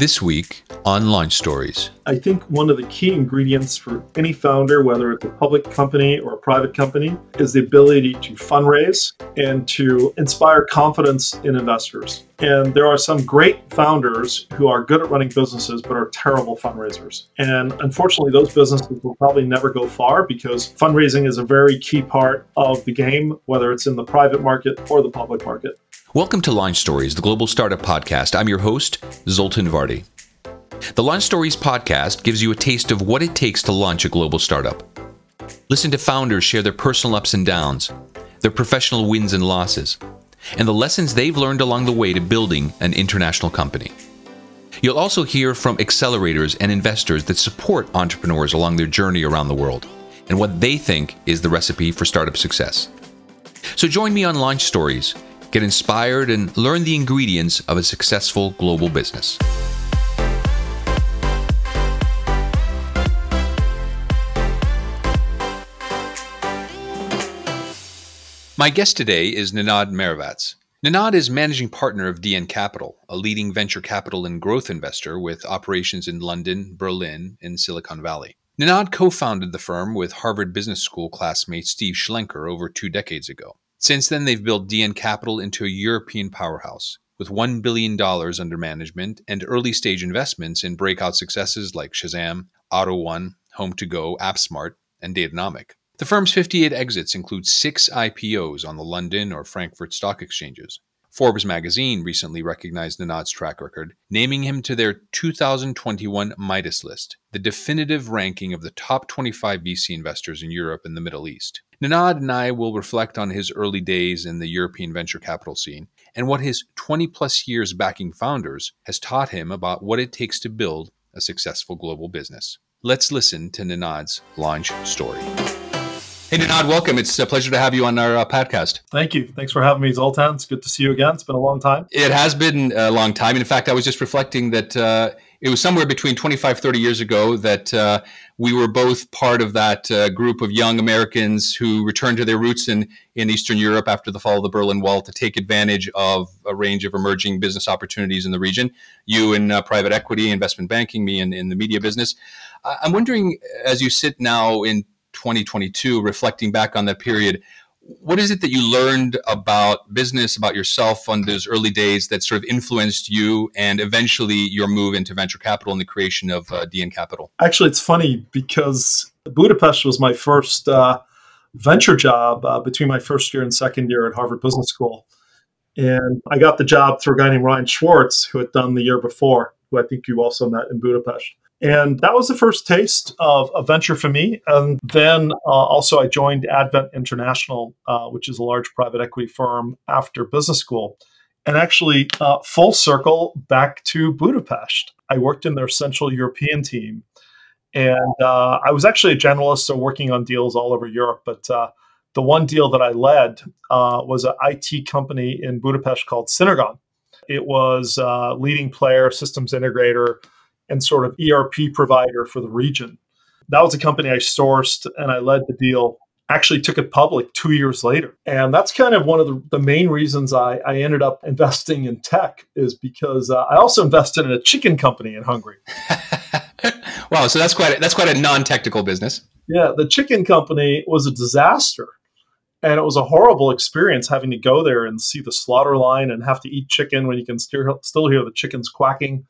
This week on Launch Stories. I think one of the key ingredients for any founder, whether it's a public company or a private company, is the ability to fundraise and to inspire confidence in investors. And there are some great founders who are good at running businesses but are terrible fundraisers. And unfortunately, those businesses will probably never go far because fundraising is a very key part of the game, whether it's in the private market or the public market. Welcome to Launch Stories, the global startup podcast. I'm your host, Zoltan Vardy. The Launch Stories podcast gives you a taste of what it takes to launch a global startup. Listen to founders share their personal ups and downs, their professional wins and losses, and the lessons they've learned along the way to building an international company. You'll also hear from accelerators and investors that support entrepreneurs along their journey around the world and what they think is the recipe for startup success. So join me on Launch Stories get inspired, and learn the ingredients of a successful global business. My guest today is Nenad Marovac. Nenad is managing partner of DN Capital, a leading venture capital and growth investor with operations in London, Berlin, and Silicon Valley. Nenad co founded the firm with Harvard Business School classmate Steve Schlenker over two decades ago. Since then, they've built DN Capital into a European powerhouse with $1 billion under management and early stage investments in breakout successes like Shazam, AUTO1, HomeToGo, Apsmart, and Datanomic. The firm's 58 exits include six IPOs on the London or Frankfurt stock exchanges. Forbes magazine recently recognized Nenad's track record, naming him to their 2021 Midas list, the definitive ranking of the top 25 VC investors in Europe and the Middle East. Nenad and I will reflect on his early days in the European venture capital scene and what his 20 plus years backing founders has taught him about what it takes to build a successful global business. Let's listen to Nenad's launch story. Hey, Nenad, welcome. It's a pleasure to have you on our uh, podcast. Thank you. Thanks for having me, Zoltan. It's good to see you again. It's been a long time. It has been a long time. In fact, I was just reflecting that uh, it was somewhere between 25, 30 years ago that uh, we were both part of that uh, group of young Americans who returned to their roots in, in Eastern Europe after the fall of the Berlin Wall to take advantage of a range of emerging business opportunities in the region. You in uh, private equity, investment banking, me in, in the media business. I'm wondering, as you sit now in 2022, reflecting back on that period, what is it that you learned about business, about yourself on those early days that sort of influenced you and eventually your move into venture capital and the creation of uh, DN Capital? Actually, it's funny because Budapest was my first uh, venture job uh, between my first year and second year at Harvard Business School. And I got the job through a guy named Ryan Schwartz, who had done the year before, who I think you also met in Budapest. And that was the first taste of a venture for me. And then uh, also, I joined Advent International, uh, which is a large private equity firm after business school. And actually, uh, full circle back to Budapest. I worked in their Central European team. And uh, I was actually a generalist, so working on deals all over Europe. But uh, the one deal that I led uh, was an IT company in Budapest called Synergon. It was a leading player, systems integrator and sort of ERP provider for the region. That was a company I sourced and I led the deal. Actually, took it public two years later. And that's kind of one of the, the main reasons I, I ended up investing in tech, is because uh, I also invested in a chicken company in Hungary. wow, so that's quite a, that's quite a non-technical business. Yeah, the chicken company was a disaster. And it was a horrible experience having to go there and see the slaughter line and have to eat chicken when you can still, still hear the chickens quacking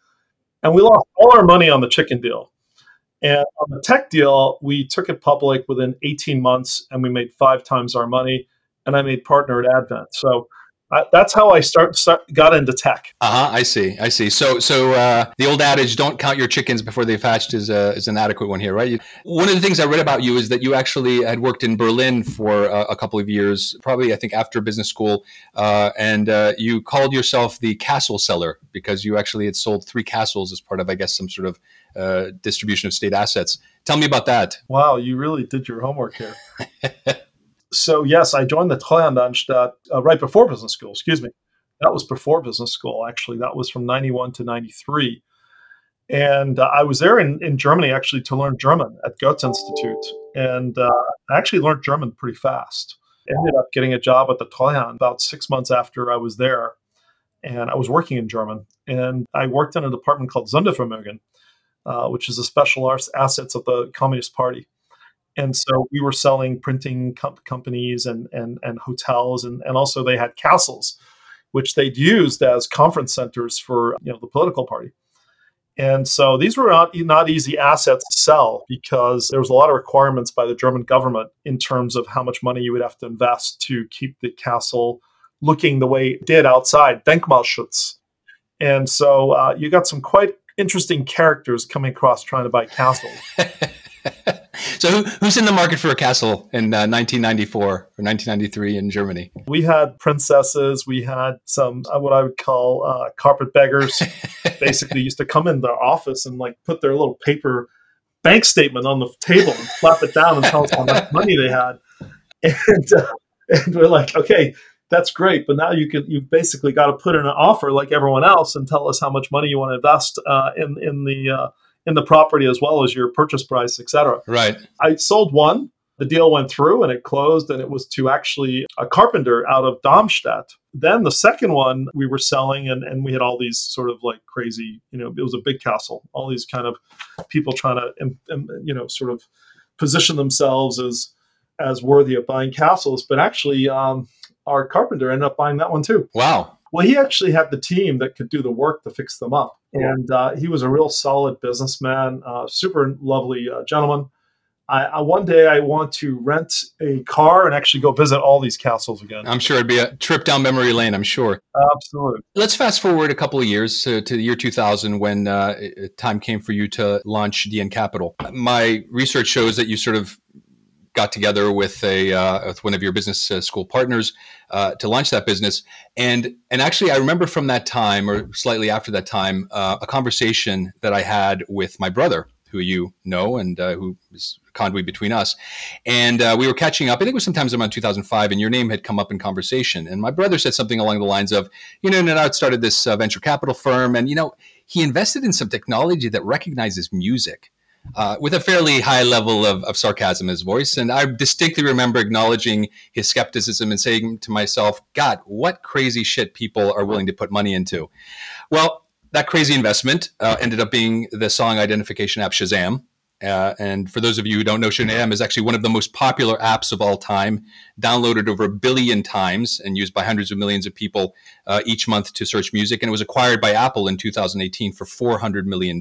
and we lost all our money on the chicken deal. And on the tech deal, we took it public within 18 months and we made five times our money. And I made partner at Advent. So that's how I start, start, got into tech. Uh huh. I see. I see. So so uh, the old adage, "Don't count your chickens before they've hatched," is uh, is an adequate one here, right? You, one of the things I read about you is that you actually had worked in Berlin for uh, a couple of years, probably I think after business school, uh, and uh, you called yourself the castle seller because you actually had sold three castles as part of, I guess, some sort of uh, distribution of state assets. Tell me about that. Wow, you really did your homework here. so yes, I joined the Treuhandanstalt uh, right before business school. Excuse me, that was before business school. Actually, that was from '91 to '93, and uh, I was there in, in Germany actually to learn German at Goethe Institute, and uh, I actually learned German pretty fast. Ended up getting a job at the Treuhand about six months after I was there, and I was working in German. And I worked in a department called Sondervermögen, uh, which is the special assets of the Communist Party. And so we were selling printing com- companies and, and, and hotels, and, and also they had castles, which they'd used as conference centers for you know the political party. And so these were not, not easy assets to sell because there was a lot of requirements by the German government in terms of how much money you would have to invest to keep the castle looking the way it did outside, Denkmalschutz. And so uh, you got some quite interesting characters coming across trying to buy castles. so who, who's in the market for a castle in uh, 1994 or 1993 in Germany? We had princesses. We had some uh, what I would call uh, carpet beggars. Basically, used to come in the office and like put their little paper bank statement on the table and flap it down and tell us how much money they had. And, uh, and we're like, okay, that's great, but now you can you basically got to put in an offer like everyone else and tell us how much money you want to invest uh, in in the uh, in the property as well as your purchase price, etc. Right. I sold one. The deal went through and it closed, and it was to actually a carpenter out of Darmstadt. Then the second one we were selling, and, and we had all these sort of like crazy, you know, it was a big castle, all these kind of people trying to, you know, sort of position themselves as as worthy of buying castles. But actually, um, our carpenter ended up buying that one too. Wow. Well, he actually had the team that could do the work to fix them up. And uh, he was a real solid businessman, uh, super lovely uh, gentleman. I, I, one day I want to rent a car and actually go visit all these castles again. I'm sure it'd be a trip down memory lane. I'm sure. Absolutely. Let's fast forward a couple of years to, to the year 2000 when uh, time came for you to launch DN Capital. My research shows that you sort of got together with a uh, with one of your business uh, school partners uh, to launch that business. And and actually, I remember from that time, or slightly after that time, uh, a conversation that I had with my brother, who you know, and uh, who is conduit between us. And uh, we were catching up. I think it was sometimes around 2005, and your name had come up in conversation. And my brother said something along the lines of, you know, Nenad started this venture capital firm, and you know, he invested in some technology that recognizes music uh, with a fairly high level of, of sarcasm in his voice. And I distinctly remember acknowledging his skepticism and saying to myself, God, what crazy shit people are willing to put money into. Well, that crazy investment uh, ended up being the song identification app Shazam. Uh, and for those of you who don't know, Shazam is actually one of the most popular apps of all time, downloaded over a billion times and used by hundreds of millions of people uh, each month to search music. And it was acquired by Apple in 2018 for $400 million.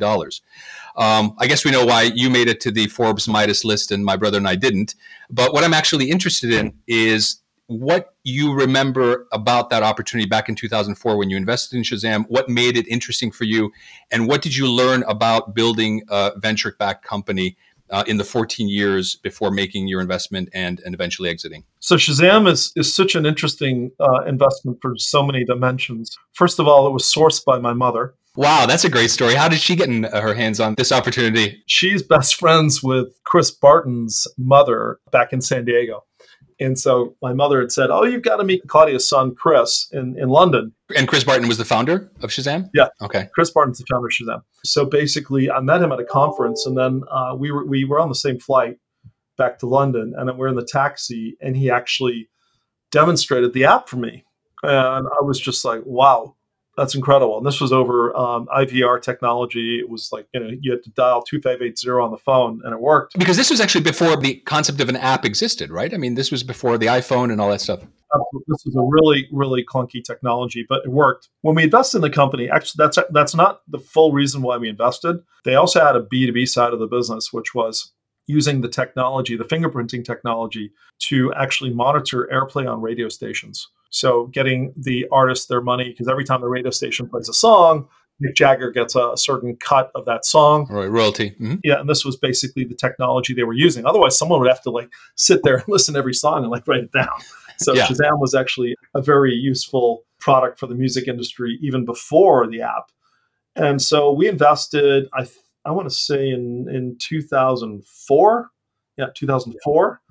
Um, I guess we know why you made it to the Forbes Midas list and my brother and I didn't. But what I'm actually interested in is what you remember about that opportunity back in 2004 when you invested in Shazam, what made it interesting for you, and what did you learn about building a venture backed company uh, in the 14 years before making your investment and, and eventually exiting? So, Shazam is, is such an interesting uh, investment for so many dimensions. First of all, it was sourced by my mother. Wow, that's a great story. How did she get in her hands on this opportunity? She's best friends with Chris Barton's mother back in San Diego. And so my mother had said, "Oh, you've got to meet Claudia's son, Chris, in, in London." And Chris Barton was the founder of Shazam. Yeah. Okay. Chris Barton's the founder of Shazam. So basically, I met him at a conference, and then uh, we were we were on the same flight back to London, and we're in the taxi, and he actually demonstrated the app for me, and I was just like, "Wow." That's incredible. And this was over um, IVR technology. It was like, you know, you had to dial 2580 on the phone and it worked. Because this was actually before the concept of an app existed, right? I mean, this was before the iPhone and all that stuff. This was a really, really clunky technology, but it worked. When we invested in the company, actually, that's that's not the full reason why we invested. They also had a B2B side of the business, which was using the technology, the fingerprinting technology, to actually monitor airplay on radio stations. So getting the artists their money because every time the radio station plays a song, Mick Jagger gets a certain cut of that song. Right, royalty. Mm-hmm. Yeah, and this was basically the technology they were using. Otherwise, someone would have to like sit there and listen to every song and like write it down. So yeah. Shazam was actually a very useful product for the music industry even before the app. And so we invested, I I want to say in in 2004, yeah, 2004,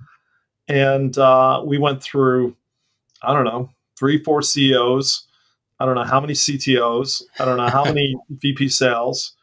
and uh, we went through I don't know, three, four CEOs. I don't know how many CTOs. I don't know how many VP sales.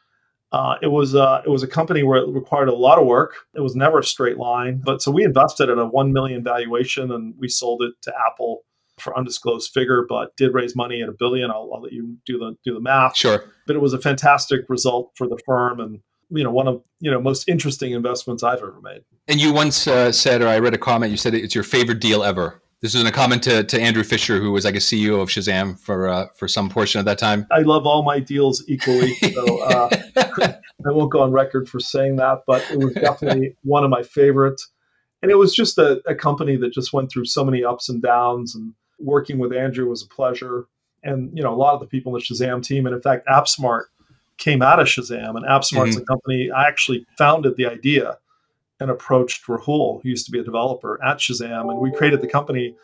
Uh, it was uh, it was a company where it required a lot of work. It was never a straight line. But so we invested at a one million valuation, and we sold it to Apple for undisclosed figure, but did raise money at a billion. I'll, I'll let you do the do the math. Sure. But it was a fantastic result for the firm and you know one of you know most interesting investments I've ever made. And you once uh, said, or I read a comment, you said it's your favorite deal ever. This is in a comment to, to Andrew Fisher, who was, like a CEO of Shazam for uh, for some portion of that time. I love all my deals equally, so uh, I won't go on record for saying that, but it was definitely one of my favorites. And it was just a, a company that just went through so many ups and downs, and working with Andrew was a pleasure. And you know, a lot of the people in the Shazam team, and in fact, Apsmart came out of Shazam, and Apsmart's mm-hmm. a company I actually founded the idea and approached Rahul, who used to be a developer at Shazam, and we created the company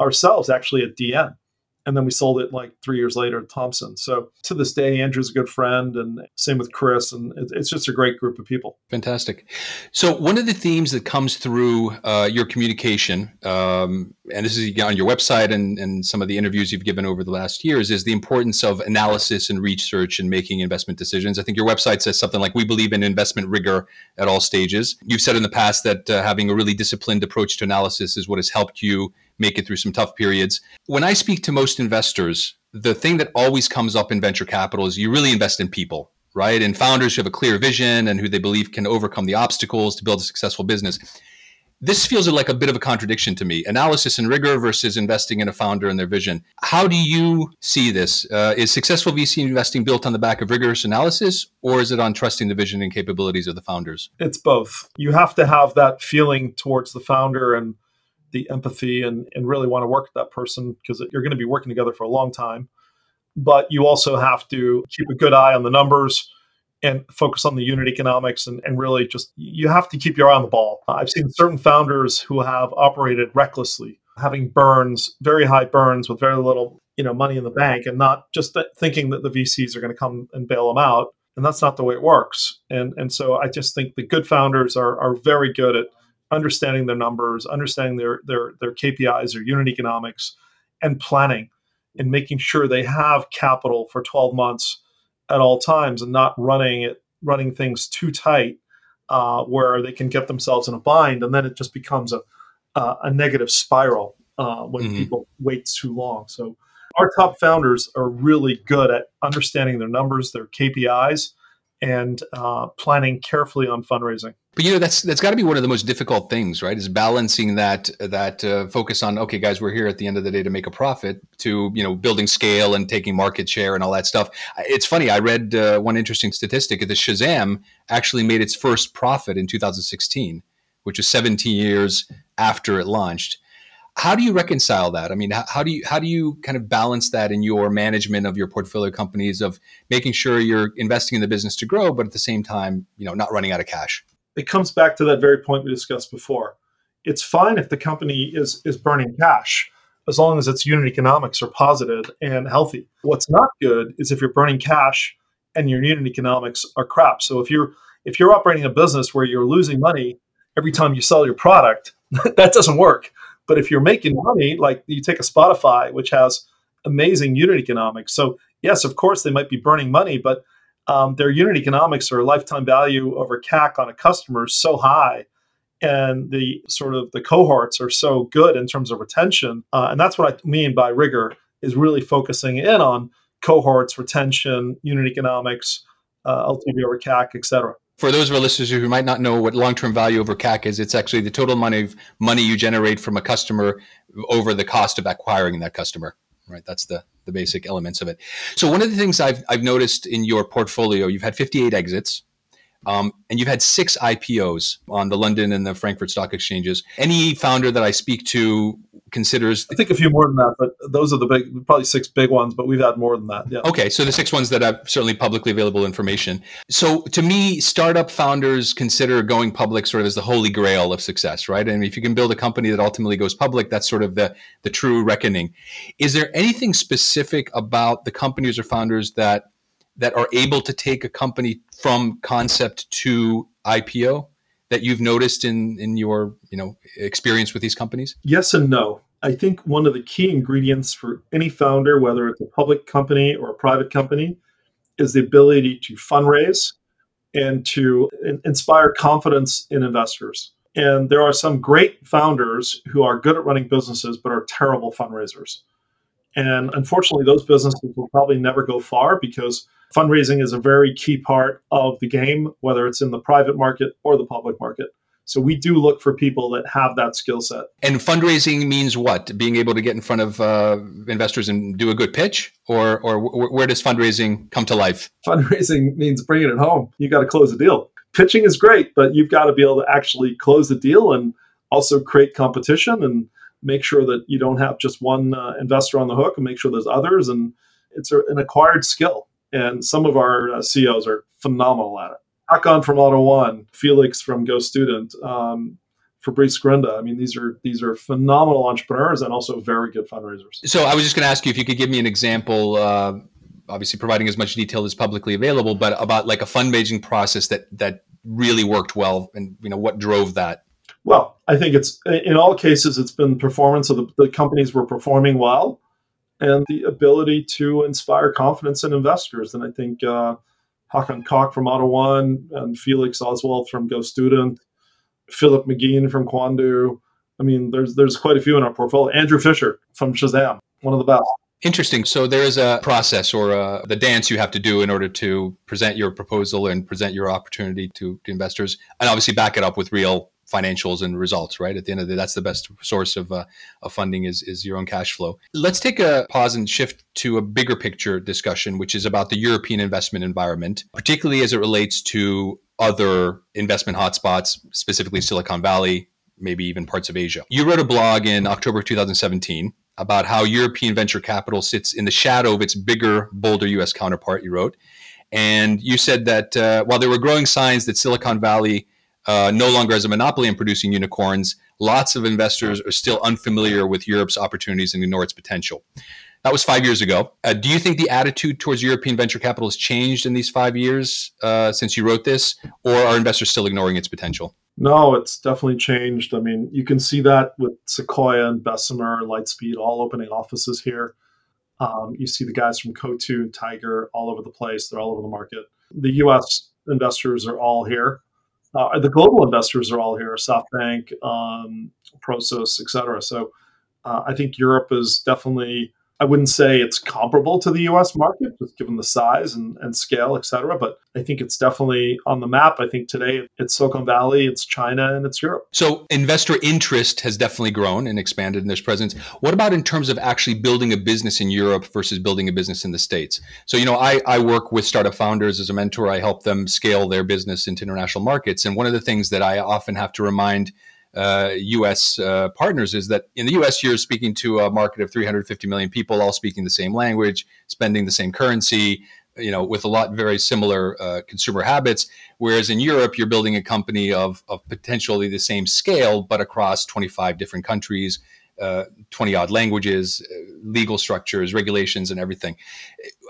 ourselves actually at DN and then we sold it like three years later to Thomson. So to this day, Andrew's a good friend, and same with Chris, and it's just a great group of people. Fantastic. So one of the themes that comes through uh, your communication, um, and this is on your website and, and some of the interviews you've given over the last years, is the importance of analysis and research and making investment decisions. I think your website says something like, "We believe in investment rigor at all stages." You've said in the past that uh, having a really disciplined approach to analysis is what has helped you make it through some tough periods. When I speak to most investors, the thing that always comes up in venture capital is you really invest in people, right? And founders who have a clear vision and who they believe can overcome the obstacles to build a successful business. This feels like a bit of a contradiction to me. Analysis and rigor versus investing in a founder and their vision. How do you see this? Uh, is successful VC investing built on the back of rigorous analysis, or is it on trusting the vision and capabilities of the founders? It's both. You have to have that feeling towards the founder and the empathy and, and really want to work with that person because you're going to be working together for a long time. But you also have to keep a good eye on the numbers and focus on the unit economics and, and really just you have to keep your eye on the ball. I've seen certain founders who have operated recklessly, having burns, very high burns with very little you know money in the bank and not just thinking that the VCs are going to come and bail them out. And that's not the way it works. And and so I just think the good founders are are very good at understanding their numbers, understanding their their their KPIs, their unit economics, and planning and making sure they have capital for 12 months at all times and not running it running things too tight uh, where they can get themselves in a bind and then it just becomes a uh, a negative spiral uh, when mm-hmm. people wait too long. So our top founders are really good at understanding their numbers, their KPIs, and uh, planning carefully on fundraising. But you know that's that's got to be one of the most difficult things, right? Is balancing that that uh, focus on okay, guys, we're here at the end of the day to make a profit, to you know building scale and taking market share and all that stuff. It's funny. I read uh, one interesting statistic that Shazam actually made its first profit in 2016, which is 17 years after it launched. How do you reconcile that? I mean, how do you how do you kind of balance that in your management of your portfolio companies of making sure you're investing in the business to grow, but at the same time, you know, not running out of cash? It comes back to that very point we discussed before. It's fine if the company is is burning cash as long as its unit economics are positive and healthy. What's not good is if you're burning cash and your unit economics are crap. So if you're if you're operating a business where you're losing money every time you sell your product, that doesn't work. But if you're making money, like you take a Spotify, which has amazing unit economics. So yes, of course they might be burning money, but um, their unit economics or lifetime value over CAC on a customer is so high and the sort of the cohorts are so good in terms of retention uh, and that's what i mean by rigor is really focusing in on cohorts retention unit economics uh, ltv over cac etc for those of our listeners who might not know what long-term value over CAC is, it's actually the total money money you generate from a customer over the cost of acquiring that customer. Right. That's the the basic elements of it. So one of the things I've I've noticed in your portfolio, you've had 58 exits. Um, and you've had six IPOs on the London and the Frankfurt stock exchanges. Any founder that I speak to considers. I think a few more than that, but those are the big, probably six big ones, but we've had more than that. Yeah. Okay. So the six ones that have certainly publicly available information. So to me, startup founders consider going public sort of as the holy grail of success, right? And if you can build a company that ultimately goes public, that's sort of the, the true reckoning. Is there anything specific about the companies or founders that that are able to take a company from concept to IPO? that you've noticed in in your you know experience with these companies? Yes and no. I think one of the key ingredients for any founder, whether it's a public company or a private company, is the ability to fundraise and to inspire confidence in investors. And there are some great founders who are good at running businesses but are terrible fundraisers. And unfortunately, those businesses will probably never go far because fundraising is a very key part of the game, whether it's in the private market or the public market. So we do look for people that have that skill set. And fundraising means what? Being able to get in front of uh, investors and do a good pitch, or or w- where does fundraising come to life? Fundraising means bringing it home. You got to close a deal. Pitching is great, but you've got to be able to actually close the deal and also create competition and make sure that you don't have just one uh, investor on the hook and make sure there's others. And it's a, an acquired skill. And some of our uh, CEOs are phenomenal at it. Hakan from AUTO1, Felix from GoStudent, um, Fabrice Grinda. I mean, these are these are phenomenal entrepreneurs and also very good fundraisers. So I was just going to ask you if you could give me an example. Uh, obviously, providing as much detail as publicly available, but about like a fundraising process that that really worked well, and you know what drove that. Well, I think it's in all cases it's been performance of the, the companies were performing well, and the ability to inspire confidence in investors. And I think. Uh, Hakan Koch from AUTO1 and Felix Ohswald from GoStudent, Philipp Magin from Quandoo. I mean, there's there's quite a few in our portfolio. Andrew Fisher from Shazam, one of the best. Interesting. So there is a process or uh, the dance you have to do in order to present your proposal and present your opportunity to, to investors, and obviously back it up with real financials and results, right? At the end of the day, that's the best source of, uh, of funding is, is your own cash flow. Let's take a pause and shift to a bigger picture discussion, which is about the European investment environment, particularly as it relates to other investment hotspots, specifically Silicon Valley, maybe even parts of Asia. You wrote a blog in October 2017 about how European venture capital sits in the shadow of its bigger, bolder US counterpart, you wrote. And you said that uh, while there were growing signs that Silicon Valley uh, no longer has a monopoly in producing unicorns, lots of investors are still unfamiliar with Europe's opportunities and ignore its potential. That was five years ago. Uh, do you think the attitude towards European venture capital has changed in these five years uh, since you wrote this, or are investors still ignoring its potential? No, it's definitely changed. I mean, you can see that with Sequoia and Bessemer, Lightspeed, all opening offices here. Um, you see the guys from Coatue, Tiger, all over the place. They're all over the market. The U.S. investors are all here. Uh, the global investors are all here: SoftBank, um, Prosus, etc. So uh, I think Europe is definitely I wouldn't say it's comparable to the US market, just given the size and, and scale, et cetera. But I think it's definitely on the map. I think today it's Silicon Valley, it's China, and it's Europe. So investor interest has definitely grown and expanded in this presence. What about in terms of actually building a business in Europe versus building a business in the States? So, you know, I, I work with startup founders as a mentor. I help them scale their business into international markets. And one of the things that I often have to remind U.S. Uh, partners is that in the U.S. you're speaking to a market of 350 million people, all speaking the same language, spending the same currency, you know, with a lot very similar uh, consumer habits. Whereas in Europe, you're building a company of, of potentially the same scale, but across 25 different countries, uh, 20 odd languages, uh, legal structures, regulations, and everything.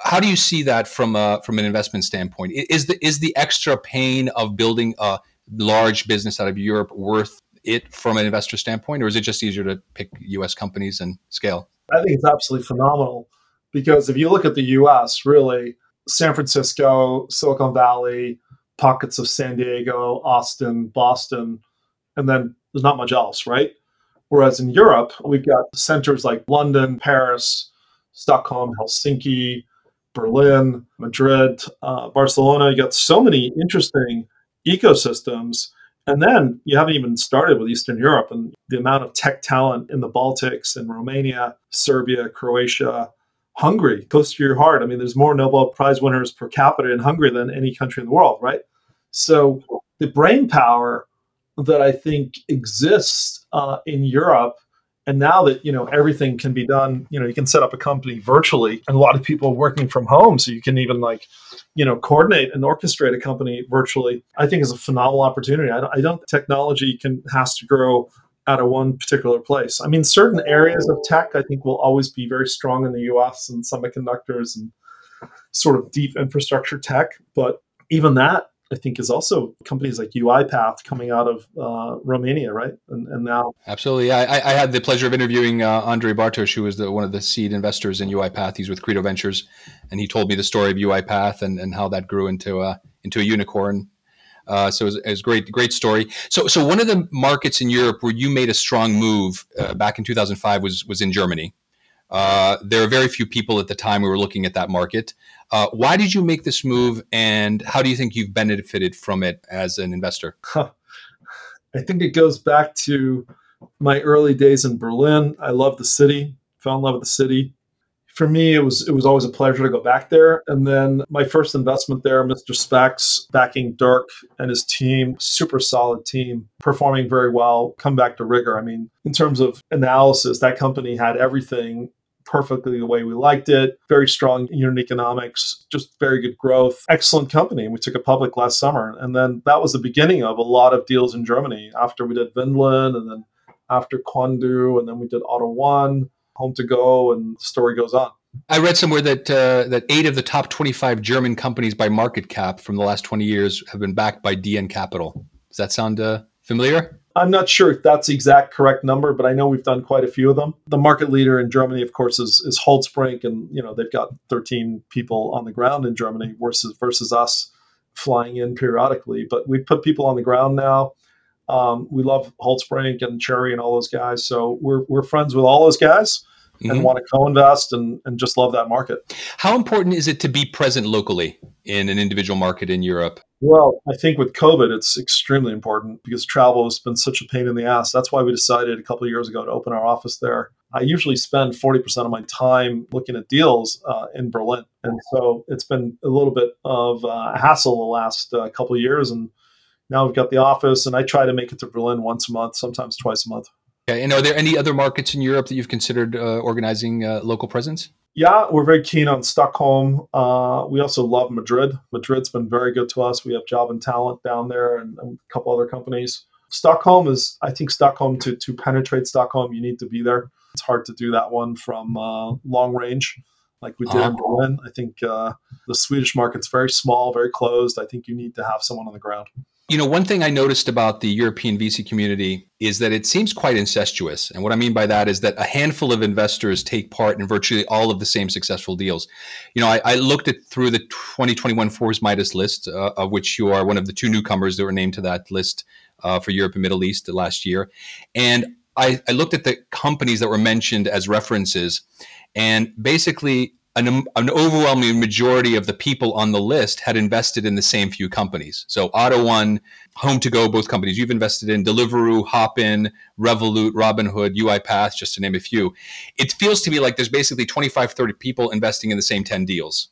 How do you see that from a, from an investment standpoint? Is the is the extra pain of building a large business out of Europe worth it from an investor standpoint, or is it just easier to pick U.S. companies and scale? I think it's absolutely phenomenal because if you look at the U.S., really, San Francisco, Silicon Valley, pockets of San Diego, Austin, Boston, and then there's not much else, right? Whereas in Europe, we've got centers like London, Paris, Stockholm, Helsinki, Berlin, Madrid, uh, Barcelona. You got so many interesting ecosystems and then you haven't even started with Eastern Europe and the amount of tech talent in the Baltics and Romania, Serbia, Croatia, Hungary, close to your heart. I mean, there's more Nobel Prize winners per capita in Hungary than any country in the world, right? So the brain power that I think exists uh, in Europe and now that you know everything can be done you know you can set up a company virtually and a lot of people working from home. So you can even like you know coordinate and orchestrate a company virtually i think is a phenomenal opportunity. I don't, I don't technology can has to grow out of one particular place. I mean certain areas of tech i think will always be very strong in the us and semiconductors and sort of deep infrastructure tech. But even that I think is also companies like UiPath coming out of uh, Romania, right? And, and now, absolutely, I, I, had the pleasure of interviewing uh, Ondrej Bartos, who was the, one of the seed investors in UiPath. He's with Credo Ventures, and he told me the story of UiPath and, and how that grew into a into a unicorn. Uh, so it was, it was, great, great story. So, so one of the markets in Europe where you made a strong move uh, back in 2005 was was in Germany. Uh, there are very few people at the time who were looking at that market. Uh, why did you make this move, and how do you think you've benefited from it as an investor? Huh. I think it goes back to my early days in Berlin. I love the city, fell in love with the city for me, it was it was always a pleasure to go back there. And then my first investment there, Mr. Spex, backing Dirk and his team, super solid team, performing very well. Come back to rigor. I mean, in terms of analysis, that company had everything perfectly the way we liked it. Very strong unit economics, just very good growth. Excellent company. We took it public last summer. And then that was the beginning of a lot of deals in Germany after we did Windeln and then after Quandoo and then we did AUTO1 home to go, and the story goes on. I read somewhere that uh, that eight of the top 25 German companies by market cap from the last 20 years have been backed by DN Capital. Does that sound uh, familiar? I'm not sure if that's the exact correct number, but I know we've done quite a few of them. The market leader in Germany, of course, is, is Holtzbrinck, and you know they've got 13 people on the ground in Germany versus versus us flying in periodically. But we've put people on the ground now. Um, we love Holtzbrinck and Cherry and all those guys. So we're, we're friends with all those guys mm-hmm. and want to co-invest and, and just love that market. How important is it to be present locally in an individual market in Europe? Well, I think with COVID, it's extremely important because travel has been such a pain in the ass. That's why we decided a couple of years ago to open our office there. I usually spend 40% of my time looking at deals uh, in Berlin. And so it's been a little bit of uh, a hassle the last uh, couple of years. And now we've got the office, and I try to make it to Berlin once a month, sometimes twice a month. Okay. And are there any other markets in Europe that you've considered uh, organizing uh, local presence? Yeah, we're very keen on Stockholm. Uh, we also love Madrid. Madrid's been very good to us. We have Jobandtalent down there and, and a couple other companies. Stockholm is, I think, Stockholm to, to penetrate Stockholm, you need to be there. It's hard to do that one from uh, long range like we did uh-huh. in Berlin. I think uh, the Swedish market's very small, very closed. I think you need to have someone on the ground. You know, one thing I noticed about the European VC community is that it seems quite incestuous. And what I mean by that is that a handful of investors take part in virtually all of the same successful deals. You know, I, I looked at through the 2021 Forbes Midas list, uh, of which you are one of the two newcomers that were named to that list uh, for Europe and Middle East last year. And I, I looked at the companies that were mentioned as references. And basically, an, um, an, overwhelming majority of the people on the list had invested in the same few companies. So AUTO1, Home to Go, both companies you've invested in, Deliveroo, Hopin, Revolut, Robinhood, UiPath, just to name a few. It feels to me like there's basically 25, 30 people investing in the same 10 deals.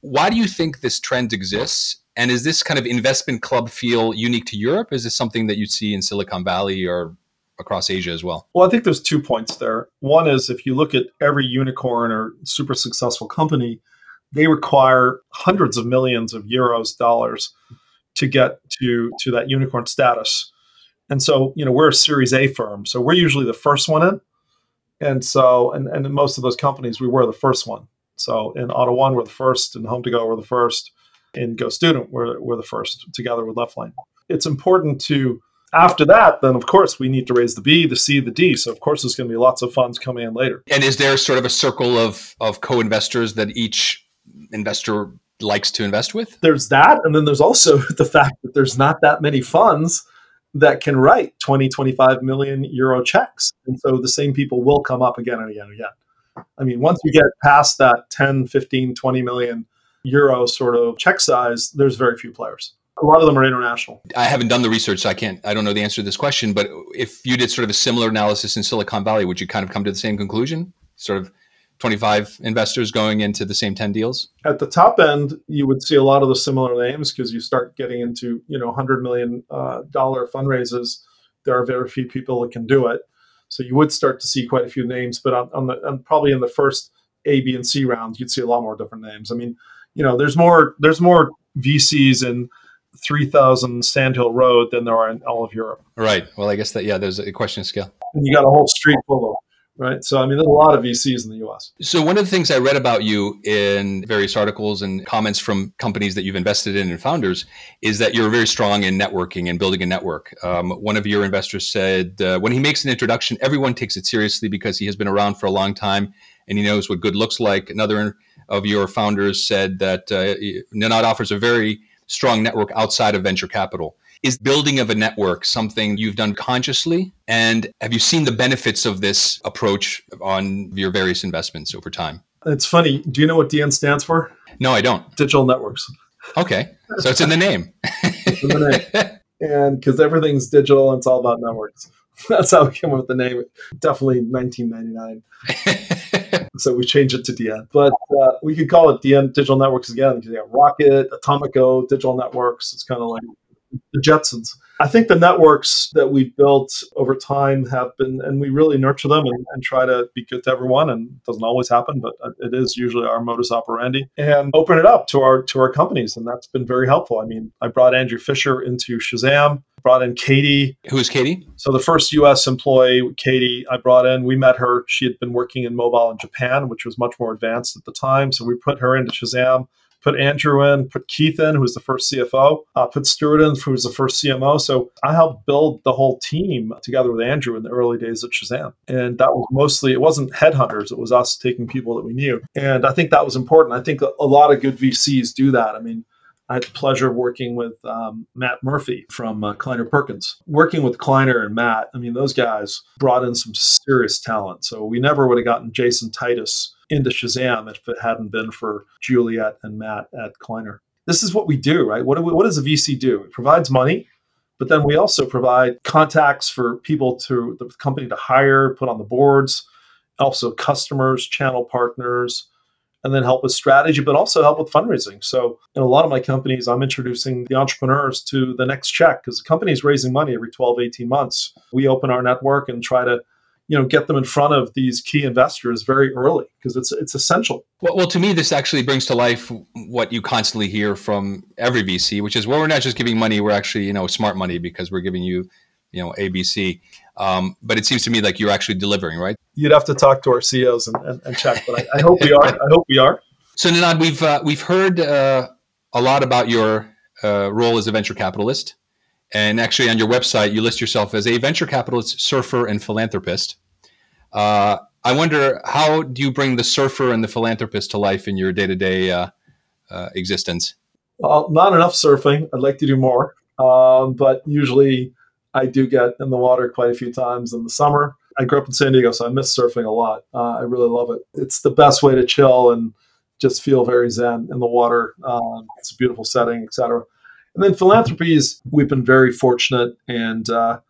Why do you think this trend exists? And is this kind of investment club feel unique to Europe? Is this something that you'd see in Silicon Valley or across Asia as well? Well, I think there's two points there. One is if you look at every unicorn or super successful company, they require hundreds of millions of euros, dollars to get to to that unicorn status. And so, you know, we're a Series A firm, so we're usually the first one in. And so, and, and most of those companies, we were the first one. So in AUTO1, we're the first. In Home to Go, we're the first. In Go Student, we're, we're the first together with Left Lane. It's important to after that, then of course we need to raise the B, the C, the D. So of course there's going to be lots of funds coming in later. And is there sort of a circle of of co-investors that each investor likes to invest with? There's that, and then there's also the fact that there's not that many funds that can write 20, 25 million euro checks. And so the same people will come up again and again and again. I mean, once you get past that 10, 15, 20 million euro sort of check size, there's very few players a lot of them are international. I haven't done the research, so I can't. I don't know the answer to this question. But if you did sort of a similar analysis in Silicon Valley, would you kind of come to the same conclusion? Sort of 25 investors going into the same 10 deals? At the top end, you would see a lot of the similar names because you start getting into you know 100 million uh, dollar fundraisers. There are very few people that can do it, so you would start to see quite a few names. But on, on the on probably in the first A, B, and C rounds, you'd see a lot more different names. I mean, you know, there's more there's more VCs and 3,000 Sandhill Road than there are in all of Europe. Right. Well, I guess that, yeah, there's a question of scale. And you got a whole street full of right? So, I mean, there's a lot of VCs in the US. So, one of the things I read about you in various articles and comments from companies that you've invested in and founders is that you're very strong in networking and building a network. Um, one of your investors said uh, when he makes an introduction, everyone takes it seriously because he has been around for a long time and he knows what good looks like. Another of your founders said that uh, Nenad offers a very strong network outside of venture capital. Is building of a network something you've done consciously? And have you seen the benefits of this approach on your various investments over time? It's funny. Do you know what DN stands for? No, I don't. Digital networks. Okay. So it's in the name. in the name. And because everything's digital and it's all about networks. That's how we came up with the name. Definitely 1999. so we changed it to DN. But uh, we could call it DN Digital Networks again because you got Rocket, Atomico, Digital Networks. It's kind of like the Jetsons. I think the networks that we've built over time have been, and we really nurture them and, and, try to be good to everyone. And it doesn't always happen, but it is usually our modus operandi. And open it up to our to our companies, and that's been very helpful. I mean, I brought Andrew Fisher into Shazam, brought in Katie. Who is Katie? So the first U.S. employee, Katie, I brought in. We met her. She had been working in mobile in Japan, which was much more advanced at the time. So we put her into Shazam put Andrew in, put Keith in, who was the first CFO, uh, put Stuart in, who was the first CMO. So I helped build the whole team together with Andrew in the early days at Shazam. And that was mostly, it wasn't headhunters, it was us taking people that we knew. And I think that was important. I think a lot of good VCs do that. I mean, I had the pleasure of working with um, Matt Murphy from uh, Kleiner Perkins. Working with Kleiner and Matt, I mean, those guys brought in some serious talent. So we never would have gotten Jason Titus into Shazam if it hadn't been for Juliet and Matt at Kleiner. This is what we do, right? What, do we, what does a VC do? It provides money, but then we also provide contacts for people to the company to hire, put on the boards, also customers, channel partners, and then help with strategy, but also help with fundraising. So, in a lot of my companies, I'm introducing the entrepreneurs to the next check because the company is raising money every 12, 18 months. We open our network and try to you know get them in front of these key investors very early because it's it's essential. Well, well to me this actually brings to life what you constantly hear from every vc which is well we're not just giving money we're actually you know smart money because we're giving you you know abc um, but it seems to me like you're actually delivering right? You'd have to talk to our ceos and, and, and check but I, I, hope we are i hope we are. So Nenad, we've uh, we've heard uh, a lot about your uh, role as a venture capitalist. And actually, on your website, you list yourself as a venture capitalist, surfer, and philanthropist. Uh, I wonder how do you bring the surfer and the philanthropist to life in your day to day existence? Well, not enough surfing. I'd like to do more, um, but usually I do get in the water quite a few times in the summer. I grew up in San Diego, so I miss surfing a lot. Uh, I really love it. It's the best way to chill and just feel very zen in the water. Um, it's a beautiful setting, etc. And then philanthropies, we've been very fortunate and uh,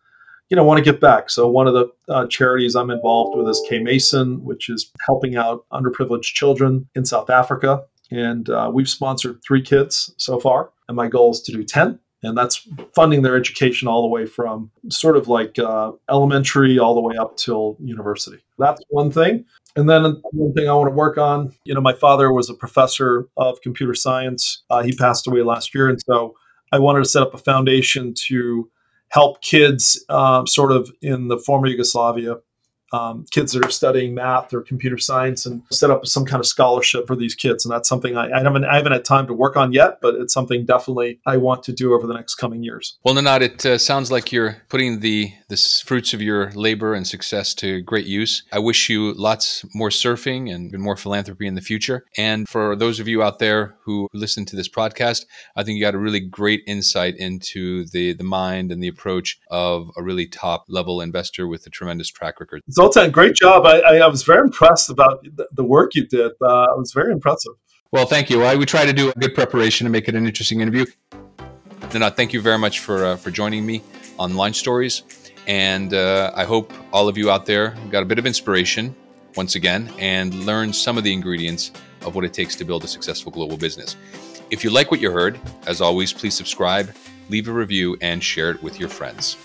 you know want to give back. So one of the uh, charities I'm involved with is Kay Mason, which is helping out underprivileged children in South Africa, and uh, we've sponsored three kids so far, and my goal is to do ten. And that's funding their education all the way from sort of like uh, elementary all the way up till university. That's one thing. And then one thing I want to work on, you know, my father was a professor of computer science. Uh, he passed away last year. And so I wanted to set up a foundation to help kids um, sort of in the former Yugoslavia um, kids that are studying math or computer science and set up some kind of scholarship for these kids. And that's something I, I, haven't, I haven't had time to work on yet, but it's something definitely I want to do over the next coming years. Well, Nenad, it uh, sounds like you're putting the, the fruits of your labor and success to great use. I wish you lots more surfing and more philanthropy in the future. And for those of you out there who listen to this podcast, I think you got a really great insight into the, the mind and the approach of a really top level investor with a tremendous track record. Zoltan, great job. I, I, I was very impressed about the, work you did. Uh, it was very impressive. Well, thank you. I would try to do a good preparation to make it an interesting interview. Nenad, thank you very much for uh, for joining me on Launch Stories, and uh, I hope all of you out there got a bit of inspiration once again and learned some of the ingredients of what it takes to build a successful global business. If you like what you heard, as always, please subscribe, leave a review, and share it with your friends.